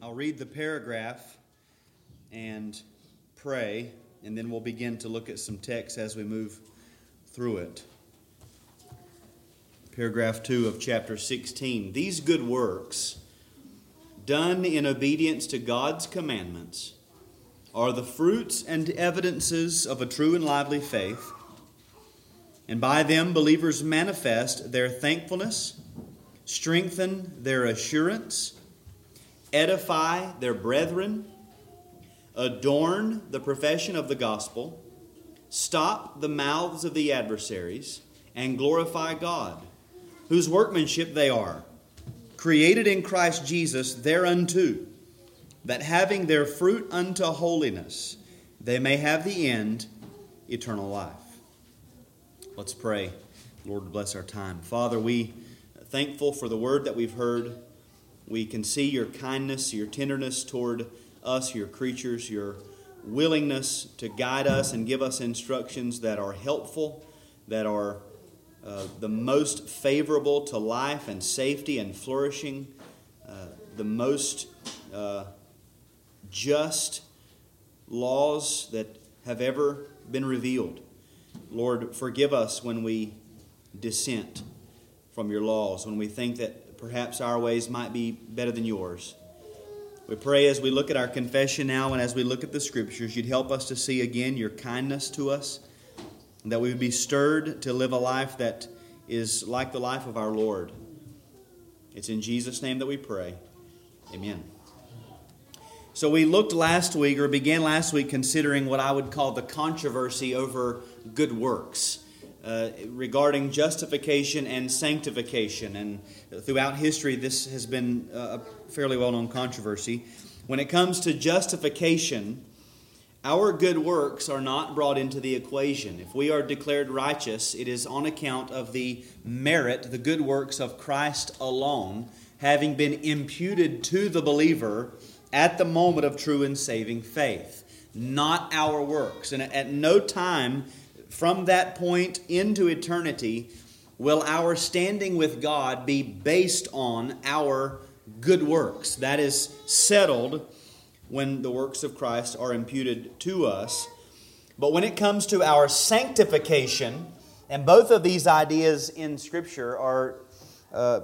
I'll read the paragraph and pray, and then we'll begin to look at some text as we move through it. Paragraph 2 of chapter 16. These good works, done in obedience to God's commandments, are the fruits and evidences of a true and lively faith, and by them believers manifest their thankfulness, strengthen their assurance, edify their brethren, adorn the profession of the gospel, stop the mouths of the adversaries, and glorify God, whose workmanship they are, created in Christ Jesus thereunto, that having their fruit unto holiness, they may have the end, eternal life. Let's pray. Lord, bless our time. Father, we thankful for the word that we've heard. We can see your kindness, your tenderness toward us, your creatures, your willingness to guide us and give us instructions that are helpful, that are uh, the most favorable to life and safety and flourishing, uh, the most uh, just laws that have ever been revealed. Lord, forgive us when we dissent from your laws, when we think that perhaps our ways might be better than yours. We pray as we look at our confession now and as we look at the scriptures, you'd help us to see again your kindness to us, that we would be stirred to live a life that is like the life of our Lord. It's in Jesus' name that we pray. Amen. So we looked last week, or began last week, considering what I would call the controversy over good works. Uh, regarding justification and sanctification. And throughout history, this has been a fairly well known controversy. When it comes to justification, our good works are not brought into the equation. If we are declared righteous, it is on account of the merit, the good works of Christ alone, having been imputed to the believer at the moment of true and saving faith, not our works. And at no time from that point into eternity, will our standing with God be based on our good works? That is settled when the works of Christ are imputed to us. But when it comes to our sanctification, and both of these ideas in Scripture are uh,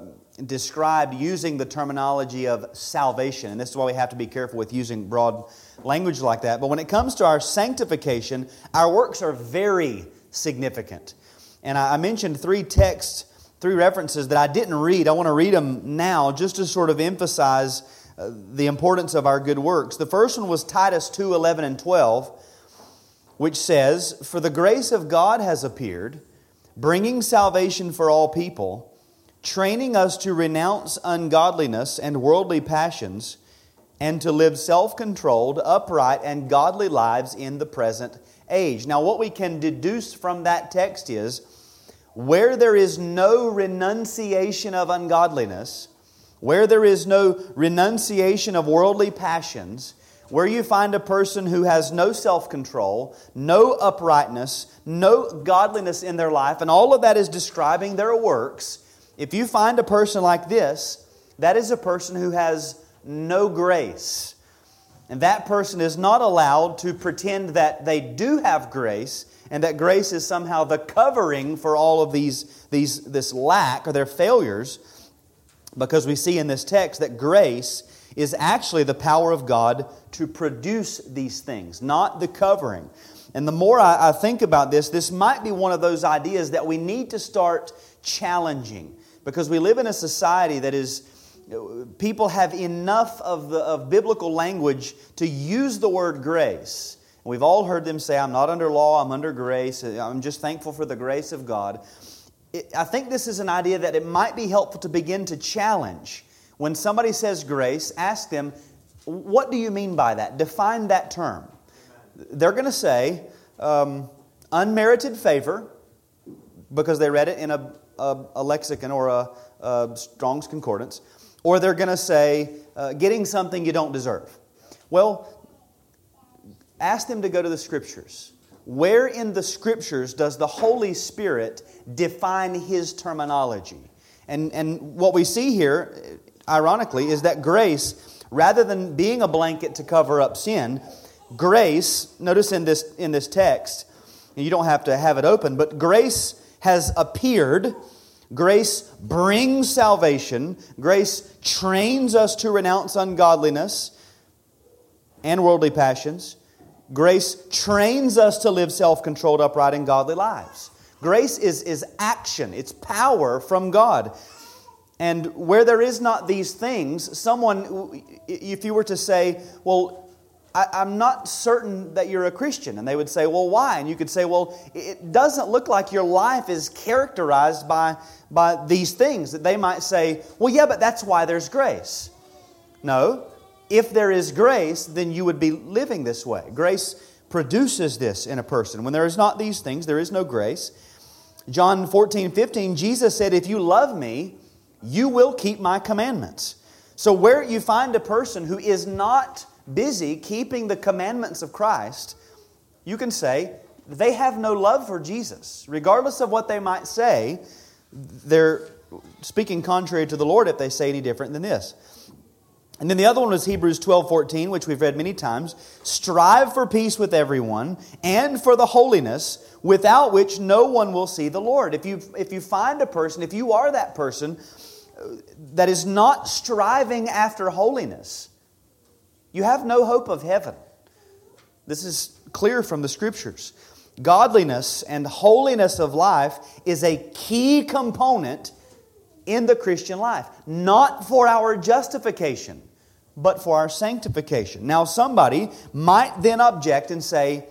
described using the terminology of salvation. And this is why we have to be careful with using broad language like that. But when it comes to our sanctification, our works are very significant. And I mentioned three texts, three references that I didn't read. I want to read them now just to sort of emphasize uh, the importance of our good works. The first one was Titus 2 11 and 12, which says, For the grace of God has appeared, bringing salvation for all people training us to renounce ungodliness and worldly passions, and to live self controlled, upright, and godly lives in the present age. Now, what we can deduce from that text is where there is no renunciation of ungodliness, where there is no renunciation of worldly passions, where you find a person who has no self control, no uprightness, no godliness in their life, and all of that is describing their works if you find a person like this, that is a person who has no grace. And that person is not allowed to pretend that they do have grace and that grace is somehow the covering for all of these, these, this lack or their failures, because we see in this text that grace is actually the power of God to produce these things, not the covering. And the more I, I think about this, this might be one of those ideas that we need to start challenging because we live in a society that is people have enough of, the, of biblical language to use the word grace. We've all heard them say, I'm not under law, I'm under grace, I'm just thankful for the grace of God. It, I think this is an idea that it might be helpful to begin to challenge. When somebody says grace, ask them, What do you mean by that? Define that term. They're going to say, um, unmerited favor, because they read it in a a, a lexicon or a, a, Strong's Concordance, or they're going to say, uh, getting something you don't deserve. Well, ask them to go to the Scriptures. Where in the Scriptures does the Holy Spirit define His terminology? And, and what we see here, ironically, is that grace Rather than being a blanket to cover up sin, grace, notice in this, in this text, you don't have to have it open, but grace has appeared. Grace brings salvation. Grace trains us to renounce ungodliness and worldly passions. Grace trains us to live self controlled, upright, and godly lives. Grace is, is action, it's power from God. And where there is not these things, someone, if you were to say, Well, I, am not certain that you're a Christian. And they would say, Well, why? And you could say, Well, it doesn't look like your life is characterized by, by these things. That they might say, Well, yeah, but that's why there's grace. No. If there is grace, then you would be living this way. Grace produces this in a person. When there is not these things, there is no grace. John 14, 15, Jesus said, If you love me, you will keep my commandments. So, where you find a person who is not busy keeping the commandments of Christ, you can say they have no love for Jesus. Regardless of what they might say, they're speaking contrary to the Lord if they say any different than this. And then the other one was Hebrews 12 14, which we've read many times. Strive for peace with everyone and for the holiness without which no one will see the Lord. If you, if you find a person, if you are that person uh, that is not striving after holiness, you have no hope of heaven. This is clear from the scriptures. Godliness and holiness of life is a key component in the Christian life, not for our justification, but for our sanctification. Now, somebody might then object and say,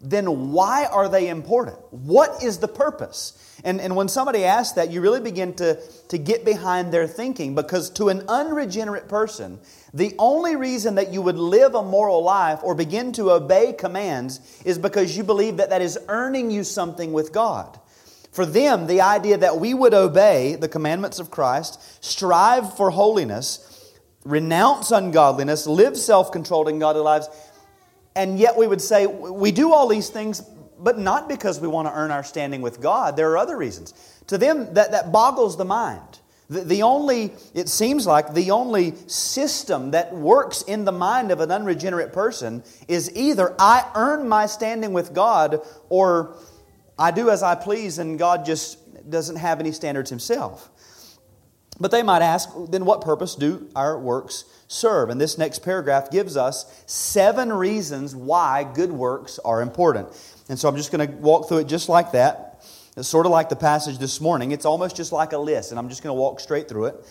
then why are they important? What is the purpose? And, and when somebody asks that, you really begin to, to get behind their thinking because to an unregenerate person, the only reason that you would live a moral life or begin to obey commands is because you believe that that is earning you something with God. For them, the idea that we would obey the commandments of Christ, strive for holiness, renounce ungodliness, live self controlled and godly lives, and yet we would say we do all these things, but not because we want to earn our standing with God. There are other reasons. To them, that, that boggles the mind. The, the only, it seems like, the only system that works in the mind of an unregenerate person is either I earn my standing with God or I do as I please and God just doesn't have any standards himself. But they might ask, then what purpose do our works serve. And this next paragraph gives us seven reasons why good works are important. And so I'm just going to walk through it just like that. It's sort of like the passage this morning. It's almost just like a list, and I'm just going to walk straight through it.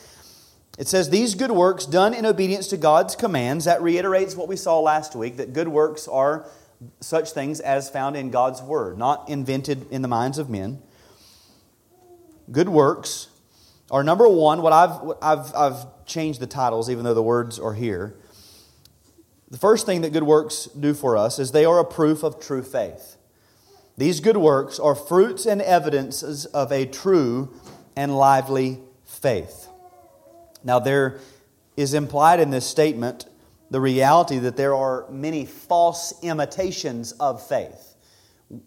It says, These good works done in obedience to God's commands. That reiterates what we saw last week that good works are such things as found in God's Word, not invented in the minds of men. Good works are number one, what I've, I've, I've changed the titles, even though the words are here. The first thing that good works do for us is they are a proof of true faith. These good works are fruits and evidences of a true and lively faith. Now, there is implied in this statement the reality that there are many false imitations of faith.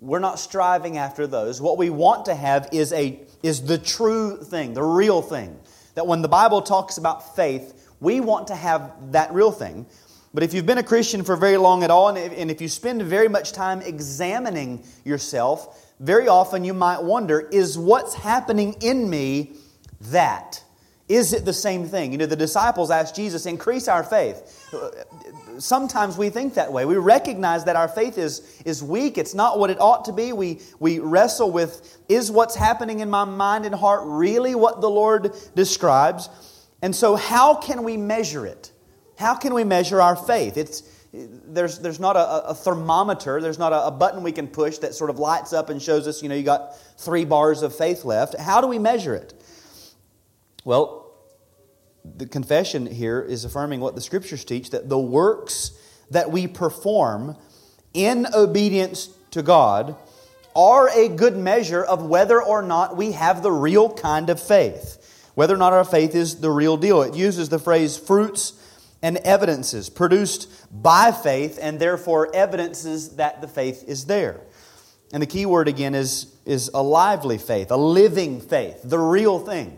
We're not striving after those. What we want to have is, a, is the true thing, the real thing. That when the Bible talks about faith, we want to have that real thing. But if you've been a Christian for very long at all, and if, you spend very much time examining yourself, very often you might wonder is what's happening in me that? Is it the same thing? You know, the disciples asked Jesus, increase our faith sometimes we think that way. We recognize that our faith is, is weak. It's not what it ought to be. We, we wrestle with is what's happening in my mind and heart really what the Lord describes? And so, how can we measure it? How can we measure our faith? It's, there's, there's not a, a thermometer, there's not a, a button we can push that sort of lights up and shows us, you know, you got three bars of faith left. How do we measure it? Well, the confession here is affirming what the scriptures teach that the works that we perform in obedience to God are a good measure of whether or not we have the real kind of faith, whether or not our faith is the real deal. It uses the phrase fruits and evidences produced by faith and therefore evidences that the faith is there. And the key word again is, is a lively faith, a living faith, the real thing.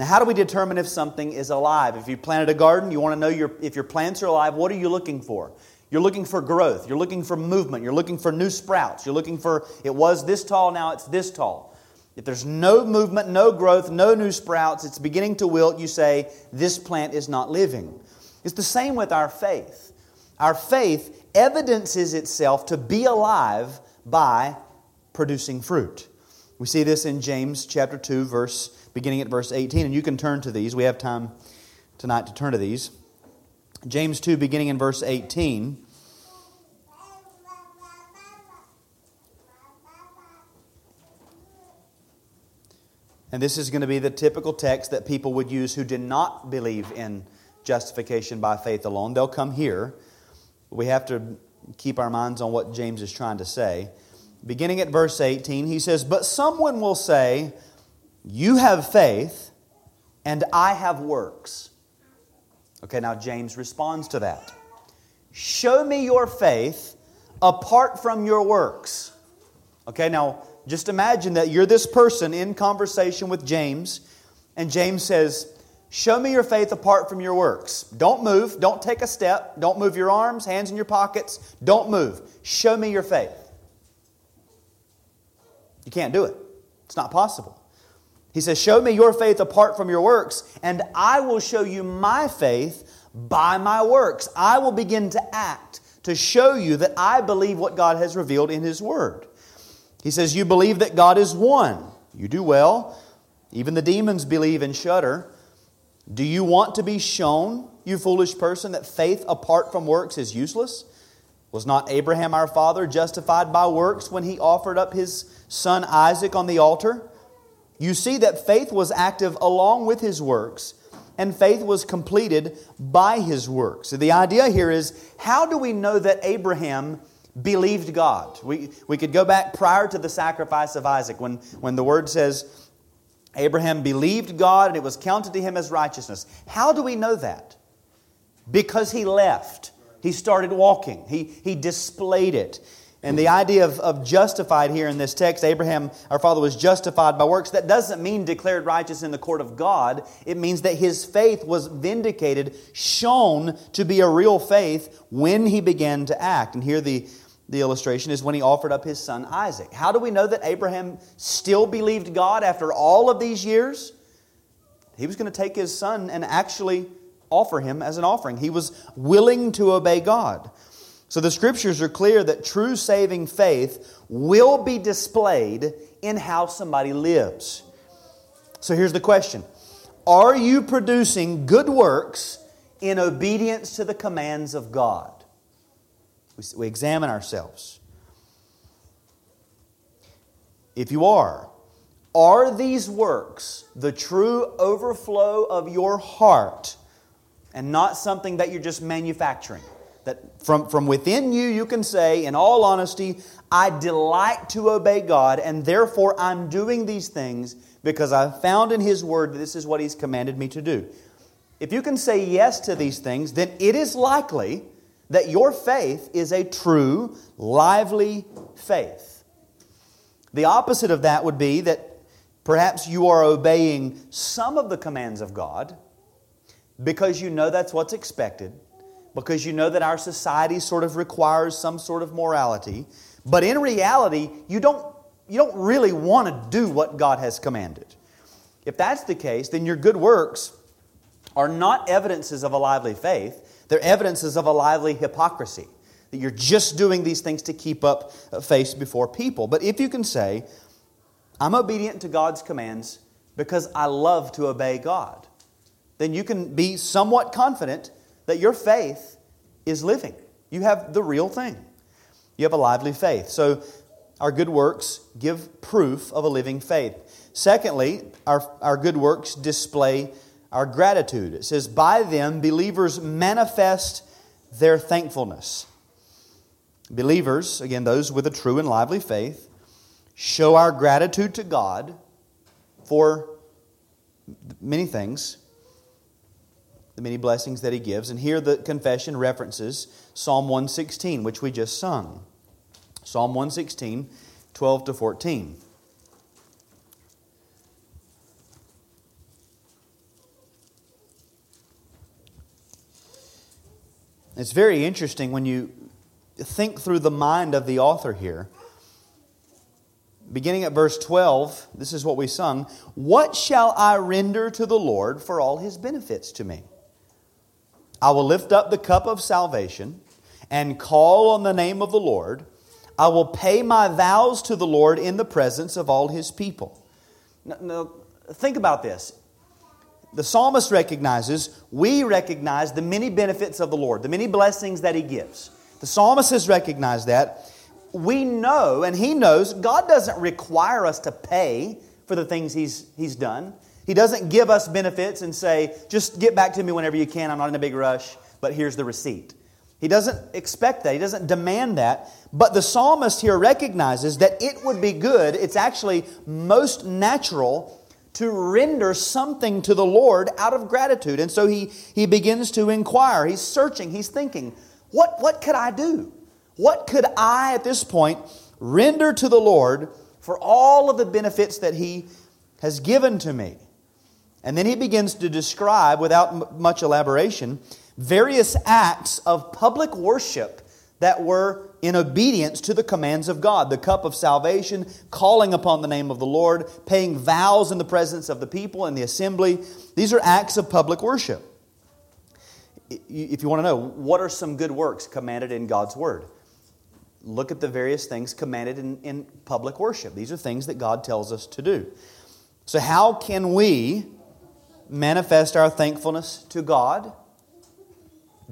Now, how do we determine if something is alive? If you planted a garden, you want to know your, if your plants are alive, what are you looking for? You're looking for growth. You're looking for movement. You're looking for new sprouts. You're looking for, it was this tall, now it's this tall. If there's no movement, no growth, no new sprouts, it's beginning to wilt, you say, this plant is not living. It's the same with our faith. Our faith evidences itself to be alive by producing fruit. We see this in James chapter 2, verse, beginning at verse 18, and you can turn to these. We have time tonight to turn to these. James 2, beginning in verse 18. And this is going to be the typical text that people would use who did not believe in justification by faith alone. They'll come here. We have to keep our minds on what James is trying to say. Beginning at verse 18, he says, But someone will say, You have faith, and I have works. Okay, now James responds to that. Show me your faith apart from your works. Okay, now just imagine that you're this person in conversation with James, and James says, Show me your faith apart from your works. Don't move. Don't take a step. Don't move your arms, hands in your pockets. Don't move. Show me your faith. You can't do it. It's not possible. He says, Show me your faith apart from your works, and I will show you my faith by my works. I will begin to act to show you that I believe what God has revealed in His Word. He says, You believe that God is one. You do well. Even the demons believe and shudder. Do you want to be shown, you foolish person, that faith apart from works is useless? Was not Abraham our father justified by works when he offered up his son Isaac on the altar? You see that faith was active along with his works, and faith was completed by his works. So the idea here is how do we know that Abraham believed God. We, we could go back prior to the sacrifice of Isaac when, when the word says Abraham believed God and it was counted to him as righteousness. How do we know that? Because he left. He started walking, he, he displayed it. And the idea of, of justified here in this text, Abraham, our father, was justified by works. That doesn't mean declared righteous in the court of God. It means that his faith was vindicated, shown to be a real faith when he began to act. And here the, the illustration is when he offered up his son Isaac. How do we know that Abraham still believed God after all of these years? He was going to take his son and actually offer him as an offering. He was willing to obey God. So the scriptures are clear that true saving faith will be displayed in how somebody lives. So here's the question Are you producing good works in obedience to the commands of God? We, examine ourselves. If you are, are these works the true overflow of your heart and not something that you're just manufacturing? That from, from within you, you can say, in all honesty, I delight to obey God, and therefore I'm doing these things because I've found in His Word that this is what He's commanded me to do. If you can say yes to these things, then it is likely that your faith is a true, lively faith. The opposite of that would be that perhaps you are obeying some of the commands of God because you know that's what's expected because you know that our society sort of requires some sort of morality. But in reality, you don't, you don't really want to do what God has commanded. If that's the case, then your good works are not evidences of a lively faith, they're evidences of a lively hypocrisy. That you're just doing these things to keep up face before people. But if you can say, I'm obedient to God's commands because I love to obey God, then you can be somewhat confident that your faith is living. You have the real thing. You have a lively faith. So, our good works give proof of a living faith. Secondly, our, our good works display our gratitude. It says, By them, believers manifest their thankfulness. Believers, again, those with a true and lively faith, show our gratitude to God for many things the many blessings that he gives. And here the confession references Psalm 116, which we just sung. Psalm 116, 12 to 14. It's very interesting when you think through the mind of the author here. Beginning at verse 12, this is what we sung What shall I render to the Lord for all his benefits to me? I will lift up the cup of salvation and call on the name of the Lord. I will pay my vows to the Lord in the presence of all his people. Now, now, think about this. The psalmist recognizes, we recognize the many benefits of the Lord, the many blessings that he gives. The psalmist has recognized that. We know, and he knows, God doesn't require us to pay for the things he's, he's done. He doesn't give us benefits and say, just get back to me whenever you can. I'm not in a big rush, but here's the receipt. He doesn't expect that. He doesn't demand that. But the psalmist here recognizes that it would be good, it's actually most natural to render something to the Lord out of gratitude. And so he, he begins to inquire. He's searching. He's thinking, what, what could I do? What could I, at this point, render to the Lord for all of the benefits that He has given to me? And then he begins to describe, without much elaboration, various acts of public worship that were in obedience to the commands of God the cup of salvation, calling upon the name of the Lord, paying vows in the presence of the people and the assembly. These are acts of public worship. If you want to know, what are some good works commanded in God's Word? Look at the various things commanded in, in public worship. These are things that God tells us to do. So, how can we manifest our thankfulness to God,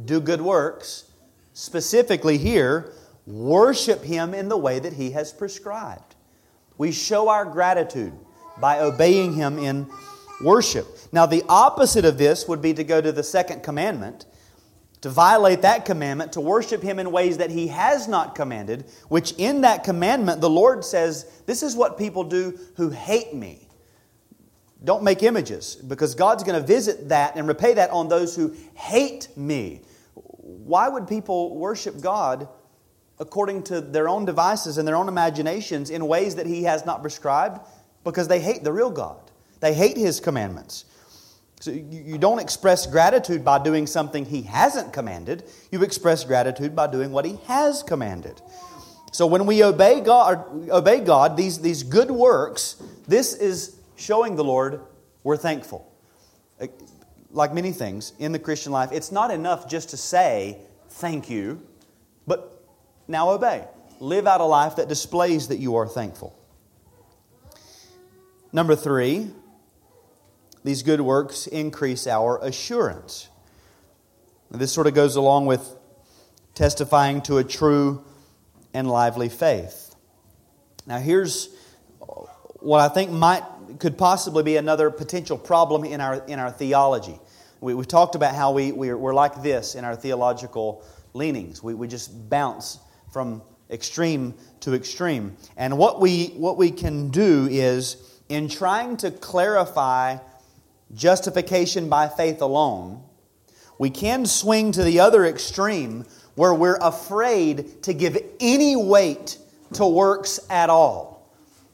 do good works, specifically here, worship Him in the way that He has prescribed. We show our gratitude by obeying Him in worship. Now, the opposite of this would be to go to the second commandment, to violate that commandment, to worship Him in ways that He has not commanded, which in that commandment the Lord says, This is what people do who hate me. Don't make images because God's going to visit that and repay that on those who hate me. Why would people worship God according to their own devices and their own imaginations in ways that He has not prescribed? Because they hate the real God, they hate His commandments. So you don't express gratitude by doing something He hasn't commanded, you express gratitude by doing what He has commanded. So when we obey God, obey God these, these good works, this is showing the Lord we're thankful. Uh, like many things in the Christian life, it's not enough just to say thank you, but now obey. Live out a life that displays that you are thankful. Number three, these good works increase our assurance. This sort of goes along with testifying to a true and lively faith. Now, here's what I think might could possibly be another potential problem in our, in our theology. We, we talked about how we, we're, we're like this in our theological leanings. We, we just bounce from extreme to extreme. And what we, what we can do is, in trying to clarify justification by faith alone, we can swing to the other extreme where we're afraid to give any weight to works at all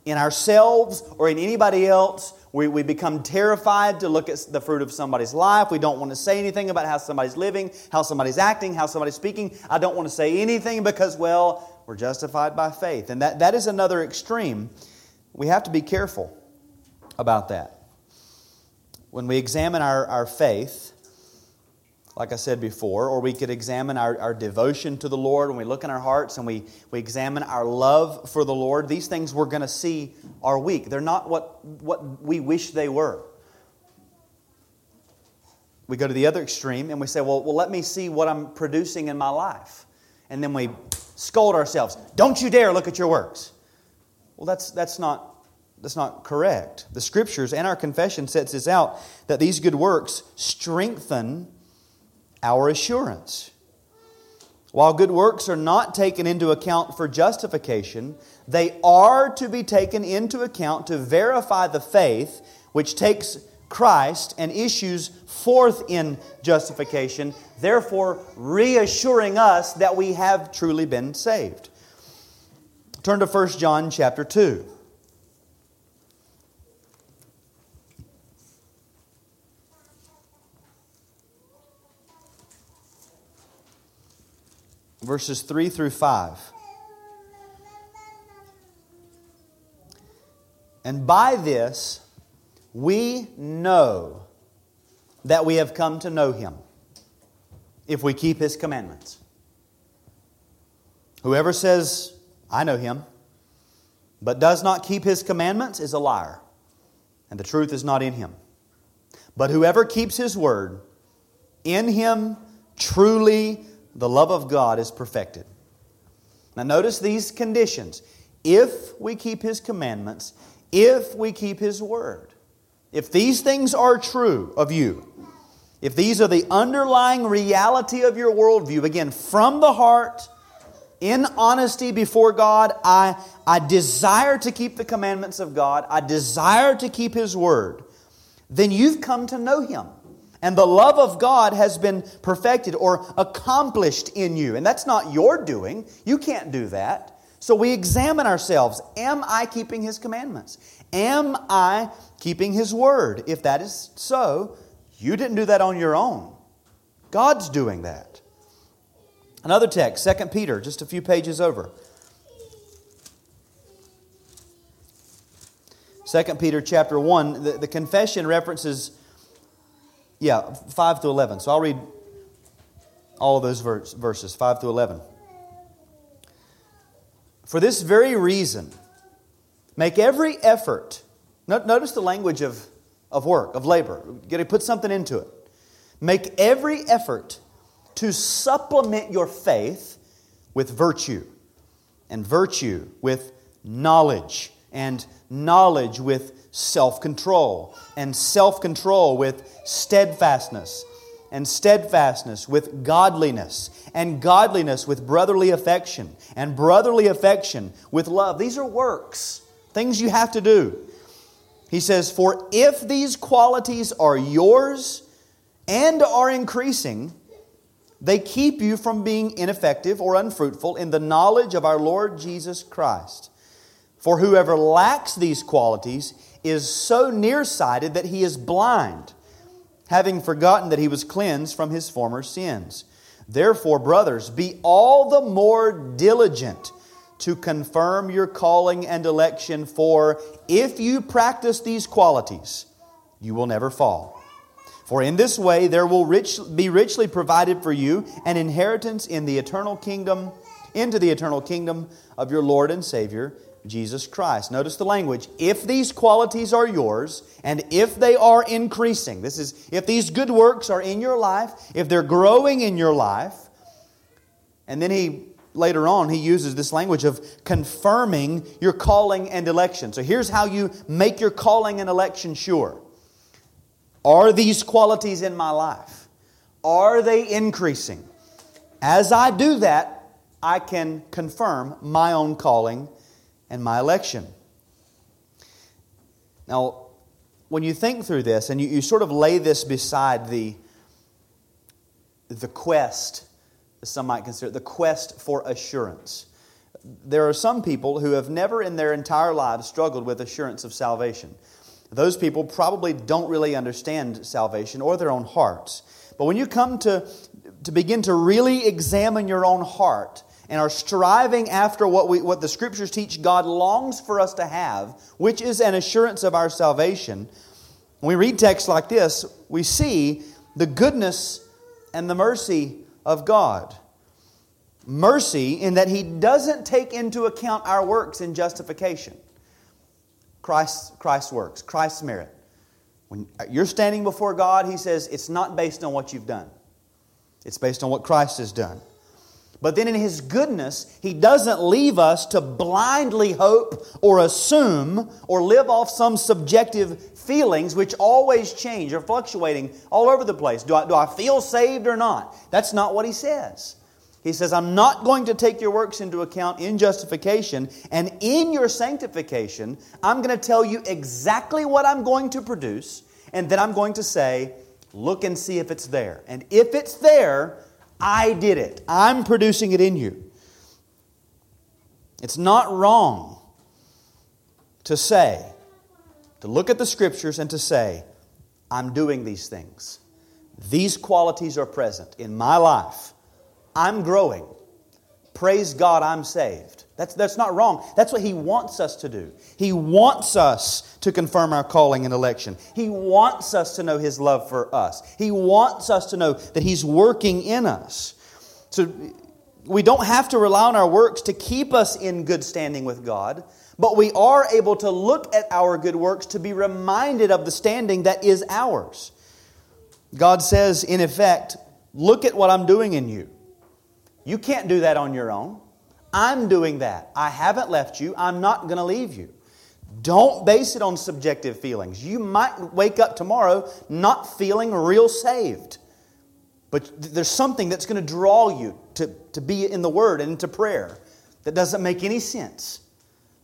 in ourselves or in anybody else. We, we become terrified to look at the fruit of somebody's life. We don't want to say anything about how somebody's living, how somebody's acting, how somebody's speaking. I don't want to say anything because, well, we're justified by faith. And that, that is another extreme. We have to be careful about that. When we examine our, our faith, like I said before, or we could examine our, our devotion to the Lord when we look in our hearts and we, we examine our love for the Lord. These things we're going to see are weak. They're not what, what we wish they were. We go to the other extreme and we say, well, well, let me see what I'm producing in my life. And then we scold ourselves, don't you dare look at your works. Well, that's, that's, not, that's not correct. The scriptures and our confession sets this out that these good works strengthen our assurance. While good works are not taken into account for justification, they are to be taken into account to verify the faith which takes Christ and issues forth in justification, therefore reassuring us that we have truly been saved. Turn to 1 John chapter 2. Verses 3 through 5. And by this, we know that we have come to know him if we keep his commandments. Whoever says, I know him, but does not keep his commandments is a liar, and the truth is not in him. But whoever keeps his word, in him truly the love of God is perfected. Now, notice these conditions. If we keep his commandments, if we keep his word, if these things are true of you, if these are the underlying reality of your worldview, again, from the heart, in honesty before God, I, I desire to keep the commandments of God, I desire to keep His word, then you've come to know Him. And the love of God has been perfected or accomplished in you. And that's not your doing. You can't do that. So we examine ourselves. Am I keeping His commandments? Am I keeping His word? If that is so, you didn't do that on your own. God's doing that. Another text, 2 Peter, just a few pages over. 2 Peter chapter 1, the, the confession references, yeah, 5 to 11. So I'll read all those verse, verses, 5 to 11. For this very reason, make every effort. Notice the language of, of work, of labor. Got to put something into it. Make every effort to supplement your faith with virtue, and virtue with knowledge, and knowledge with self control, and self control with steadfastness, and steadfastness with godliness, and godliness with brotherly affection, and brotherly affection with love. These are works, things you have to do. He says, For if these qualities are yours and are increasing, they keep you from being ineffective or unfruitful in the knowledge of our Lord Jesus Christ. For whoever lacks these qualities is so nearsighted that he is blind, having forgotten that he was cleansed from his former sins. Therefore, brothers, be all the more diligent to confirm your calling and election, for if you practice these qualities, you will never fall. For in this way there will rich, be richly provided for you an inheritance in the eternal kingdom, into the eternal kingdom of your Lord and Savior, Jesus Christ. Notice the language. If these qualities are yours, and if they are increasing, this is if these good works are in your life, if they're growing in your life, and then he later on he uses this language of confirming your calling and election. So here's how you make your calling and election sure. Are these qualities in my life? Are they increasing? As I do that, I can confirm my own calling and my election. Now, when you think through this and you, you sort of lay this beside the, the quest, as some might consider it, the quest for assurance. There are some people who have never in their entire lives struggled with assurance of salvation. Those people probably don't really understand salvation or their own hearts. But when you come to, to begin to really examine your own heart and are striving after what, we, what the scriptures teach God longs for us to have, which is an assurance of our salvation, when we read texts like this, we see the goodness and the mercy of God. Mercy in that He doesn't take into account our works in justification. Christ's, Christ's works, Christ's merit. When you're standing before God, He says it's not based on what you've done, it's based on what Christ has done. But then in His goodness, He doesn't leave us to blindly hope or assume or live off some subjective feelings which always change or fluctuating all over the place. Do I, do I feel saved or not? That's not what He says. He says, I'm not going to take your works into account in justification, and in your sanctification, I'm going to tell you exactly what I'm going to produce, and then I'm going to say, Look and see if it's there. And if it's there, I did it. I'm producing it in you. It's not wrong to say, to look at the scriptures and to say, I'm doing these things. These qualities are present in my life. I'm growing. praise God, I'm saved. That's, that's not wrong. That's what He wants us to do. He wants us to confirm our calling and election. He wants us to know His love for us. He wants us to know that He's working in us. So we don't have to rely on our works to keep us in good standing with God, but we are able to look at our good works to be reminded of the standing that is ours. God says, in effect, look at what I'm doing in you. You can't do that on your own. I'm doing that. I haven't left you. I'm not going to leave you. Don't base it on subjective feelings. You might wake up tomorrow not feeling real saved. But there's something that's going to draw you to, to be in the Word and into prayer that doesn't make any sense.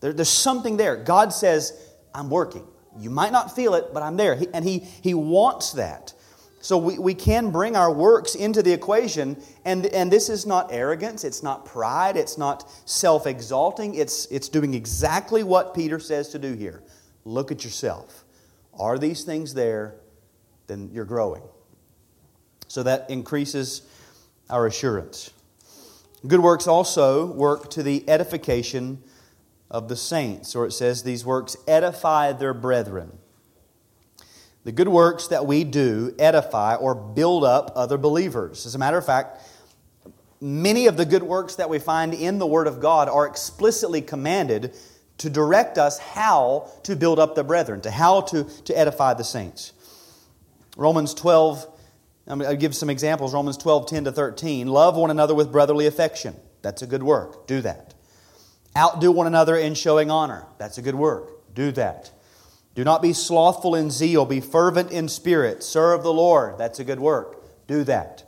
There, there's something there. God says, I'm working. You might not feel it, but I'm there. He, and he, he wants that. So we, we can bring our works into the equation, and, and this is not arrogance, it's not pride, it's not self exalting, it's, it's doing exactly what Peter says to do here. Look at yourself. Are these things there? Then you're growing. So that increases our assurance. Good works also work to the edification of the saints, or it says these works edify their brethren. The good works that we do edify or build up other believers. As a matter of fact, many of the good works that we find in the Word of God are explicitly commanded to direct us how to build up the brethren, to how to, to edify the saints. Romans 12, I'll give some examples. Romans 12, 10 to 13. Love one another with brotherly affection. That's a good work. Do that. Outdo one another in showing honor. That's a good work. Do that. Do not be slothful in zeal, be fervent in spirit, serve the Lord. That's a good work. Do that.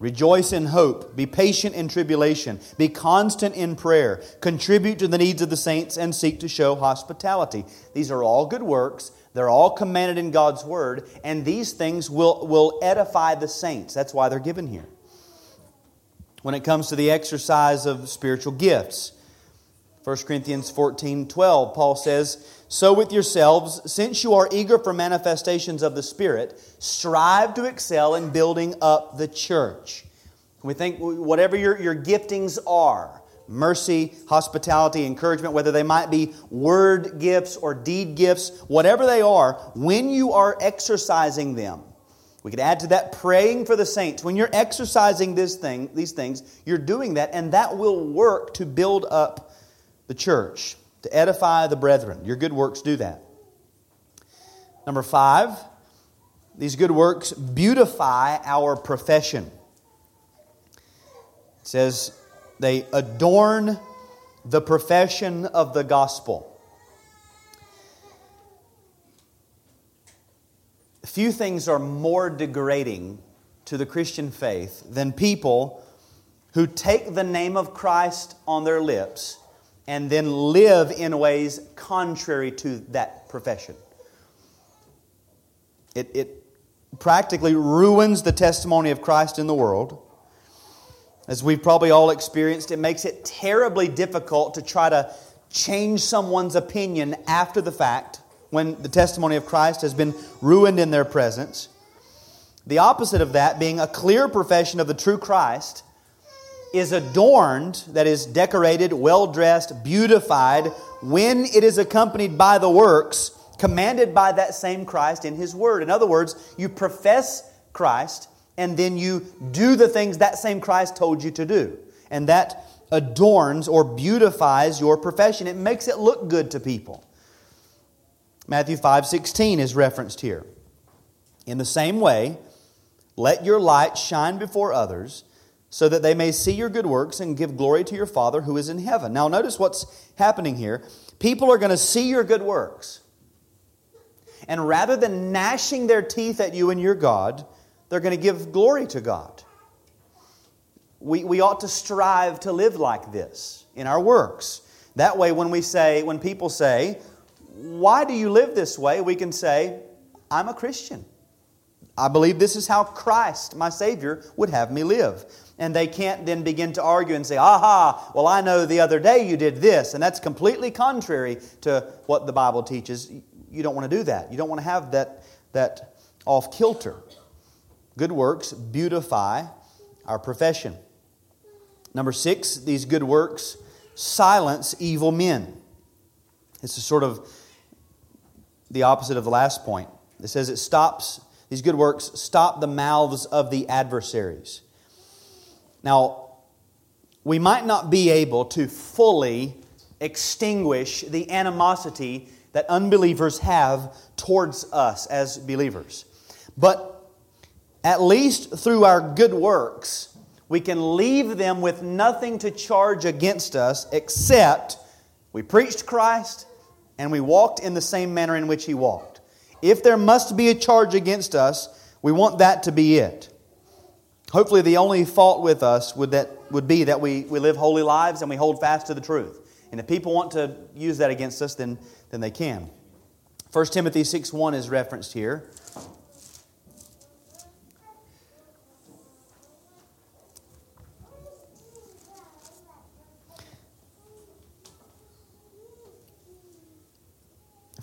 Rejoice in hope, be patient in tribulation, be constant in prayer, contribute to the needs of the saints, and seek to show hospitality. These are all good works. They're all commanded in God's word, and these things will, will edify the saints. That's why they're given here. When it comes to the exercise of spiritual gifts, 1 Corinthians 14 12, Paul says, so with yourselves, since you are eager for manifestations of the Spirit, strive to excel in building up the church. We think whatever your, your giftings are mercy, hospitality, encouragement, whether they might be word gifts or deed gifts, whatever they are, when you are exercising them, we could add to that praying for the saints. When you're exercising this thing, these things, you're doing that, and that will work to build up the church to edify the brethren. Your good works do that. Number five, these good works beautify our profession. It says they adorn the profession of the gospel. Few things are more degrading to the Christian faith than people who take the name of Christ on their lips and then live in ways contrary to that profession. It, it practically ruins the testimony of Christ in the world. As we've probably all experienced, it makes it terribly difficult to try to change someone's opinion after the fact when the testimony of Christ has been ruined in their presence. The opposite of that being a clear profession of the true Christ is adorned, that is, decorated, well dressed, beautified, when it is accompanied by the works commanded by that same Christ in His Word. In other words, you profess Christ and then you do the things that same Christ told you to do. And that adorns or beautifies your profession. It makes it look good to people. Matthew 5 16 is referenced here. In the same way, let your light shine before others so that they may see your good works and give glory to your Father who is in heaven. Now, notice what's happening here. People are going to see your good works. And rather than gnashing their teeth at you and your God, they're going to give glory to God. We, we ought to strive to live like this in our works. That way, when we say, when people say, Why do you live this way? we can say, I'm a Christian. I believe this is how Christ, my Savior, would have me live and they can't then begin to argue and say, aha, well, I know the other day you did this, and that's completely contrary to what the Bible teaches. You don't want to do that. You don't want to have that, that off kilter. Good works beautify our profession. Number six, these good works silence evil men. This is sort of the opposite of the last point. It says it stops, these good works stop the mouths of the adversaries. Now, we might not be able to fully extinguish the animosity that unbelievers have towards us as believers. But at least through our good works, we can leave them with nothing to charge against us except we preached Christ and we walked in the same manner in which He walked. If there must be a charge against us, we want that to be it. Hopefully, the only fault with us would, that, would be that we, we live holy lives and we hold fast to the truth. And if people want to use that against us, then, then they can. 1 Timothy 6 1 is referenced here.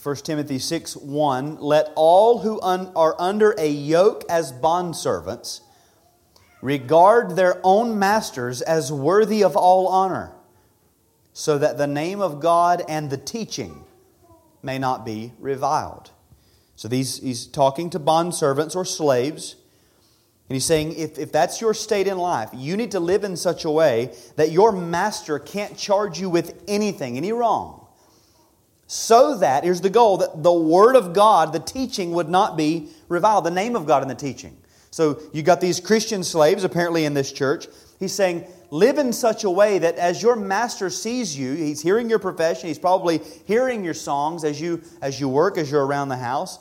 1 Timothy 6 1 Let all who un- are under a yoke as bondservants regard their own masters as worthy of all honor, so that the name of God and the teaching may not be reviled. So these, he's talking to bondservants or slaves. And he's saying, if, if that's your state in life, you need to live in such a way that your master can't charge you with anything, any wrong so that, here's the goal, that the Word of God, the teaching, would not be reviled, the name of God in the teaching. So you got these Christian slaves apparently in this church. He's saying, live in such a way that as your master sees you, he's hearing your profession, he's probably hearing your songs as you as you work, as you're around the house.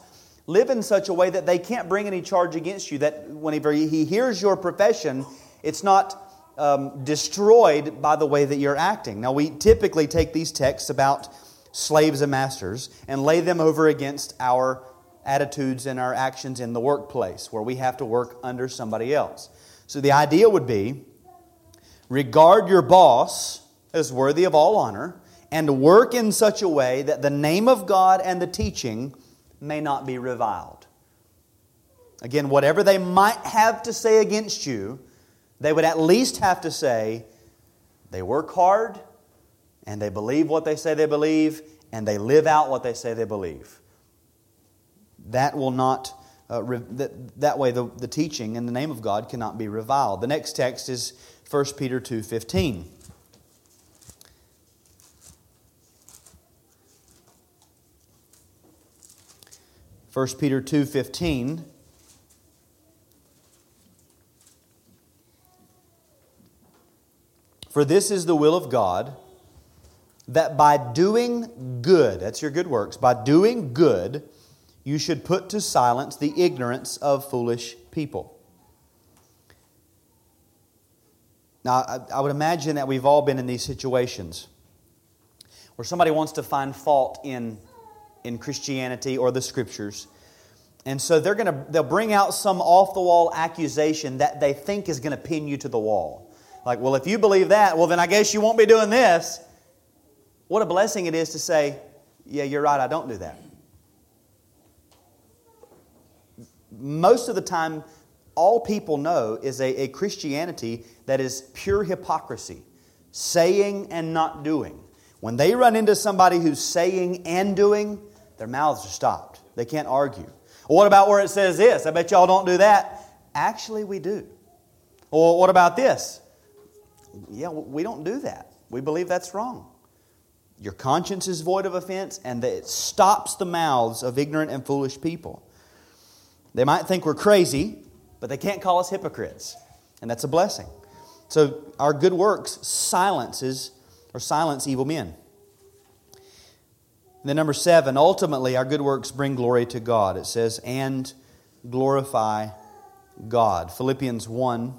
Live in such a way that they can't bring any charge against you. That whenever he hears your profession, it's not um, destroyed by the way that you're acting. Now, we typically take these texts about slaves and masters and lay them over against our attitudes and our actions in the workplace where we have to work under somebody else. So the idea would be regard your boss as worthy of all honor and work in such a way that the name of God and the teaching may not be reviled. Again, whatever they might have to say against you, they would at least have to say, they work hard, and they believe what they say they believe, and they live out what they say they believe. That will not, uh, re- that, that way the, the teaching in the name of God cannot be reviled. The next text is 1 Peter 2.15. First Peter 2:15 For this is the will of God that by doing good, that's your good works, by doing good, you should put to silence the ignorance of foolish people. Now, I, would imagine that we've all been in these situations where somebody wants to find fault in, in Christianity or the scriptures. And so they're going to they'll bring out some off the wall accusation that they think is going to pin you to the wall. Like, well, if you believe that, well, then I guess you won't be doing this. What a blessing it is to say, Yeah, you're right, I don't do that. Most of the time, all people know is a, a Christianity that is pure hypocrisy, saying and not doing. When they run into somebody who's saying and doing, their mouths are stopped. They can't argue. Well, what about where it says this? I bet y'all don't do that. Actually, we do. Well, what about this? Yeah, we don't do that. We believe that's wrong. Your conscience is void of offense, and it stops the mouths of ignorant and foolish people. They might think we're crazy, but they can't call us hypocrites, and that's a blessing. So our good works silences or silence evil men. And then number seven, ultimately our good works bring glory to God. It says, and glorify God. Philippians 1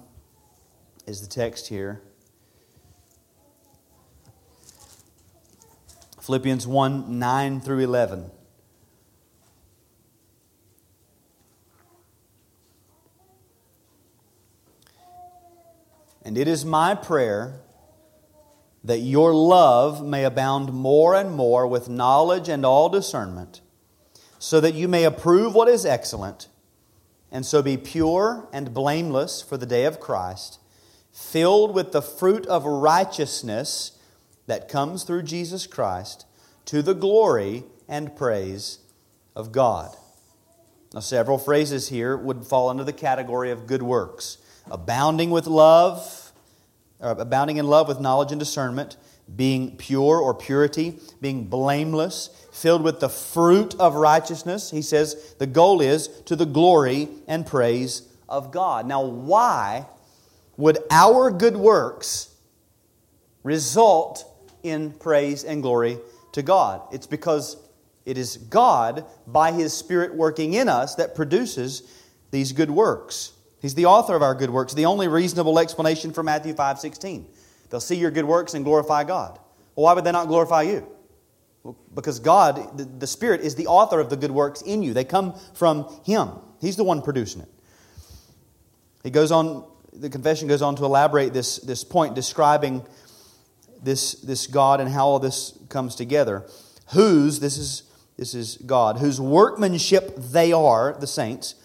is the text here. Philippians 1 9 through 11. And it is my prayer that your love may abound more and more with knowledge and all discernment, so that you may approve what is excellent, and so be pure and blameless for the day of Christ filled with the fruit of righteousness that comes through Jesus Christ to the glory and praise of God. Now, several phrases here would fall under the category of good works abounding with love, uh, abounding in love with knowledge and discernment, being pure or purity, being blameless, filled with the fruit of righteousness. He says the goal is to the glory and praise of God. Now, why would our good works result in praise and glory to God? It's because it is God, by His Spirit working in us, that produces these good works. He's the author of our good works, the only reasonable explanation for Matthew 5 16. They'll see your good works and glorify God. Well, why would they not glorify you? Well, because God, the, the Spirit, is the author of the good works in you. They come from Him, He's the one producing it. He goes on, the confession goes on to elaborate this, this point, describing this, this God and how all this comes together. Whose, this is, this is God, whose workmanship they are, the saints,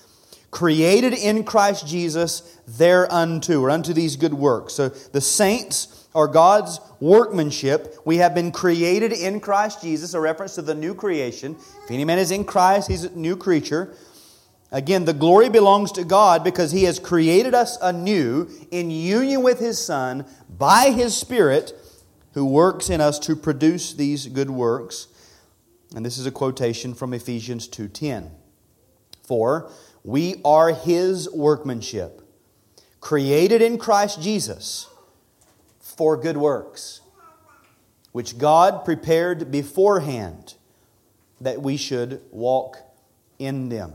created in Christ Jesus thereunto, or unto these good works. So the saints are God's workmanship. We have been created in Christ Jesus, a reference to the new creation. If any man is in Christ, he's a new creature. Again, the glory belongs to God because He has created us anew in union with His Son by His Spirit who works in us to produce these good works. And this is a quotation from Ephesians 2:10. For we are his workmanship, created in Christ Jesus for good works, which God prepared beforehand that we should walk in them.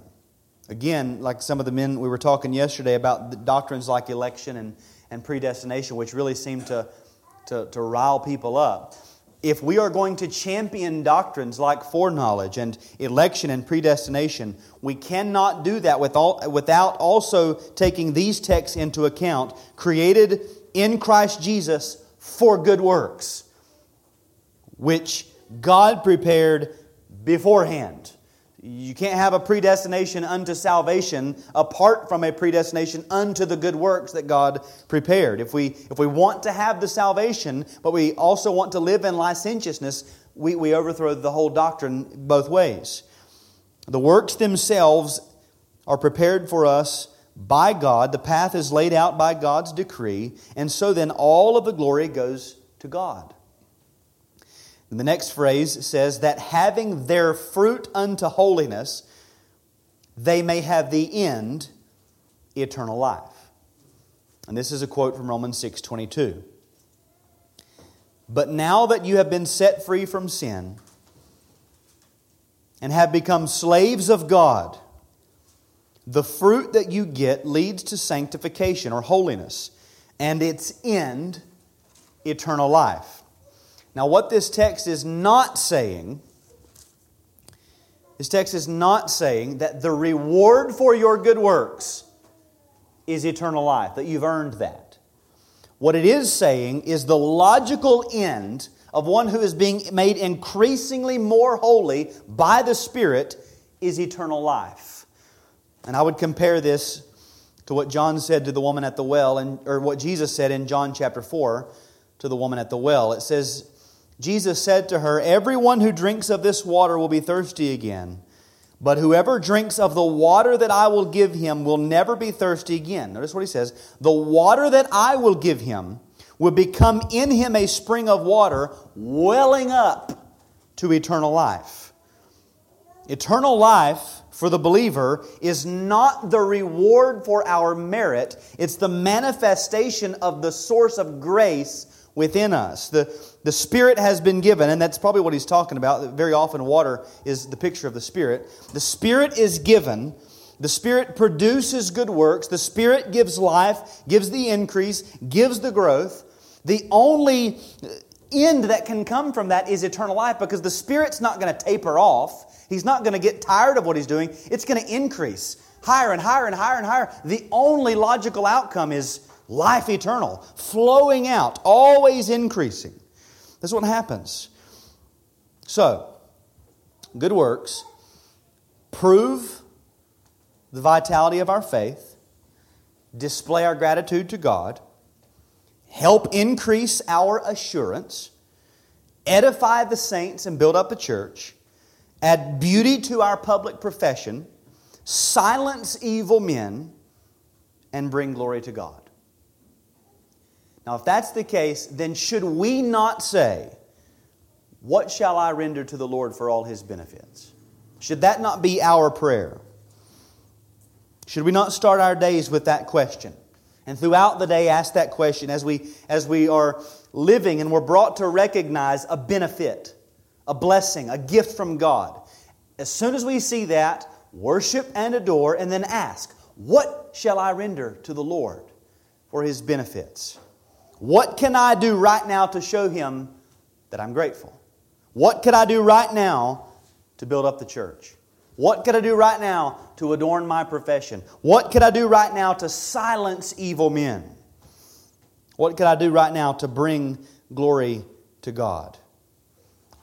Again, like some of the men we were talking yesterday about doctrines like election and, and predestination, which really seem to, to, to rile people up if we are going to champion doctrines like foreknowledge and election and predestination, we cannot do that without also taking these texts into account, created in Christ Jesus for good works, which God prepared beforehand. You can't have a predestination unto salvation apart from a predestination unto the good works that God prepared. If we, if we want to have the salvation, but we also want to live in licentiousness, we, we overthrow the whole doctrine both ways. The works themselves are prepared for us by God, the path is laid out by God's decree, and so then all of the glory goes to God. And the next phrase says that having their fruit unto holiness, they may have the end, eternal life. And this is a quote from Romans 6:22. But now that you have been set free from sin and have become slaves of God, the fruit that you get leads to sanctification or holiness, and its end, eternal life. Now, what this text is not saying, this text is not saying that the reward for your good works is eternal life, that you've earned that. What it is saying is the logical end of one who is being made increasingly more holy by the Spirit is eternal life. And I would compare this to what John said to the woman at the well, and, or what Jesus said in John chapter 4 to the woman at the well. It says, Jesus said to her, Everyone who drinks of this water will be thirsty again. But whoever drinks of the water that I will give him will never be thirsty again. Notice what he says The water that I will give him will become in him a spring of water welling up to eternal life. Eternal life for the believer is not the reward for our merit, it's the manifestation of the source of grace within us. The, the Spirit has been given, and that's probably what he's talking about. Very often, water is the picture of the Spirit. The Spirit is given. The Spirit produces good works. The Spirit gives life, gives the increase, gives the growth. The only end that can come from that is eternal life because the Spirit's not going to taper off. He's not going to get tired of what he's doing. It's going to increase higher and higher and higher and higher. The only logical outcome is life eternal, flowing out, always increasing. That's what happens. So, good works prove the vitality of our faith, display our gratitude to God, help increase our assurance, edify the saints and build up the church, add beauty to our public profession, silence evil men, and bring glory to God. Now, if that's the case, then should we not say, What shall I render to the Lord for all his benefits? Should that not be our prayer? Should we not start our days with that question? And throughout the day, ask that question as we, as we are living and we're brought to recognize a benefit, a blessing, a gift from God. As soon as we see that, worship and adore, and then ask, What shall I render to the Lord for his benefits? What can I do right now to show him that I'm grateful? What could I do right now to build up the church? What could I do right now to adorn my profession? What could I do right now to silence evil men? What could I do right now to bring glory to God?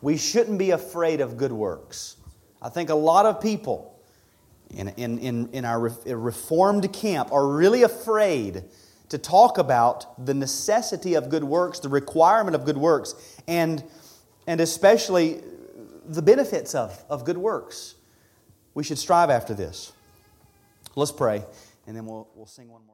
We shouldn't be afraid of good works. I think a lot of people in, in, in, in our reformed camp are really afraid to talk about the necessity of good works, the requirement of good works, and, and especially the benefits of, of good works. We should strive after this. Let's pray, and then we'll, we'll sing one more.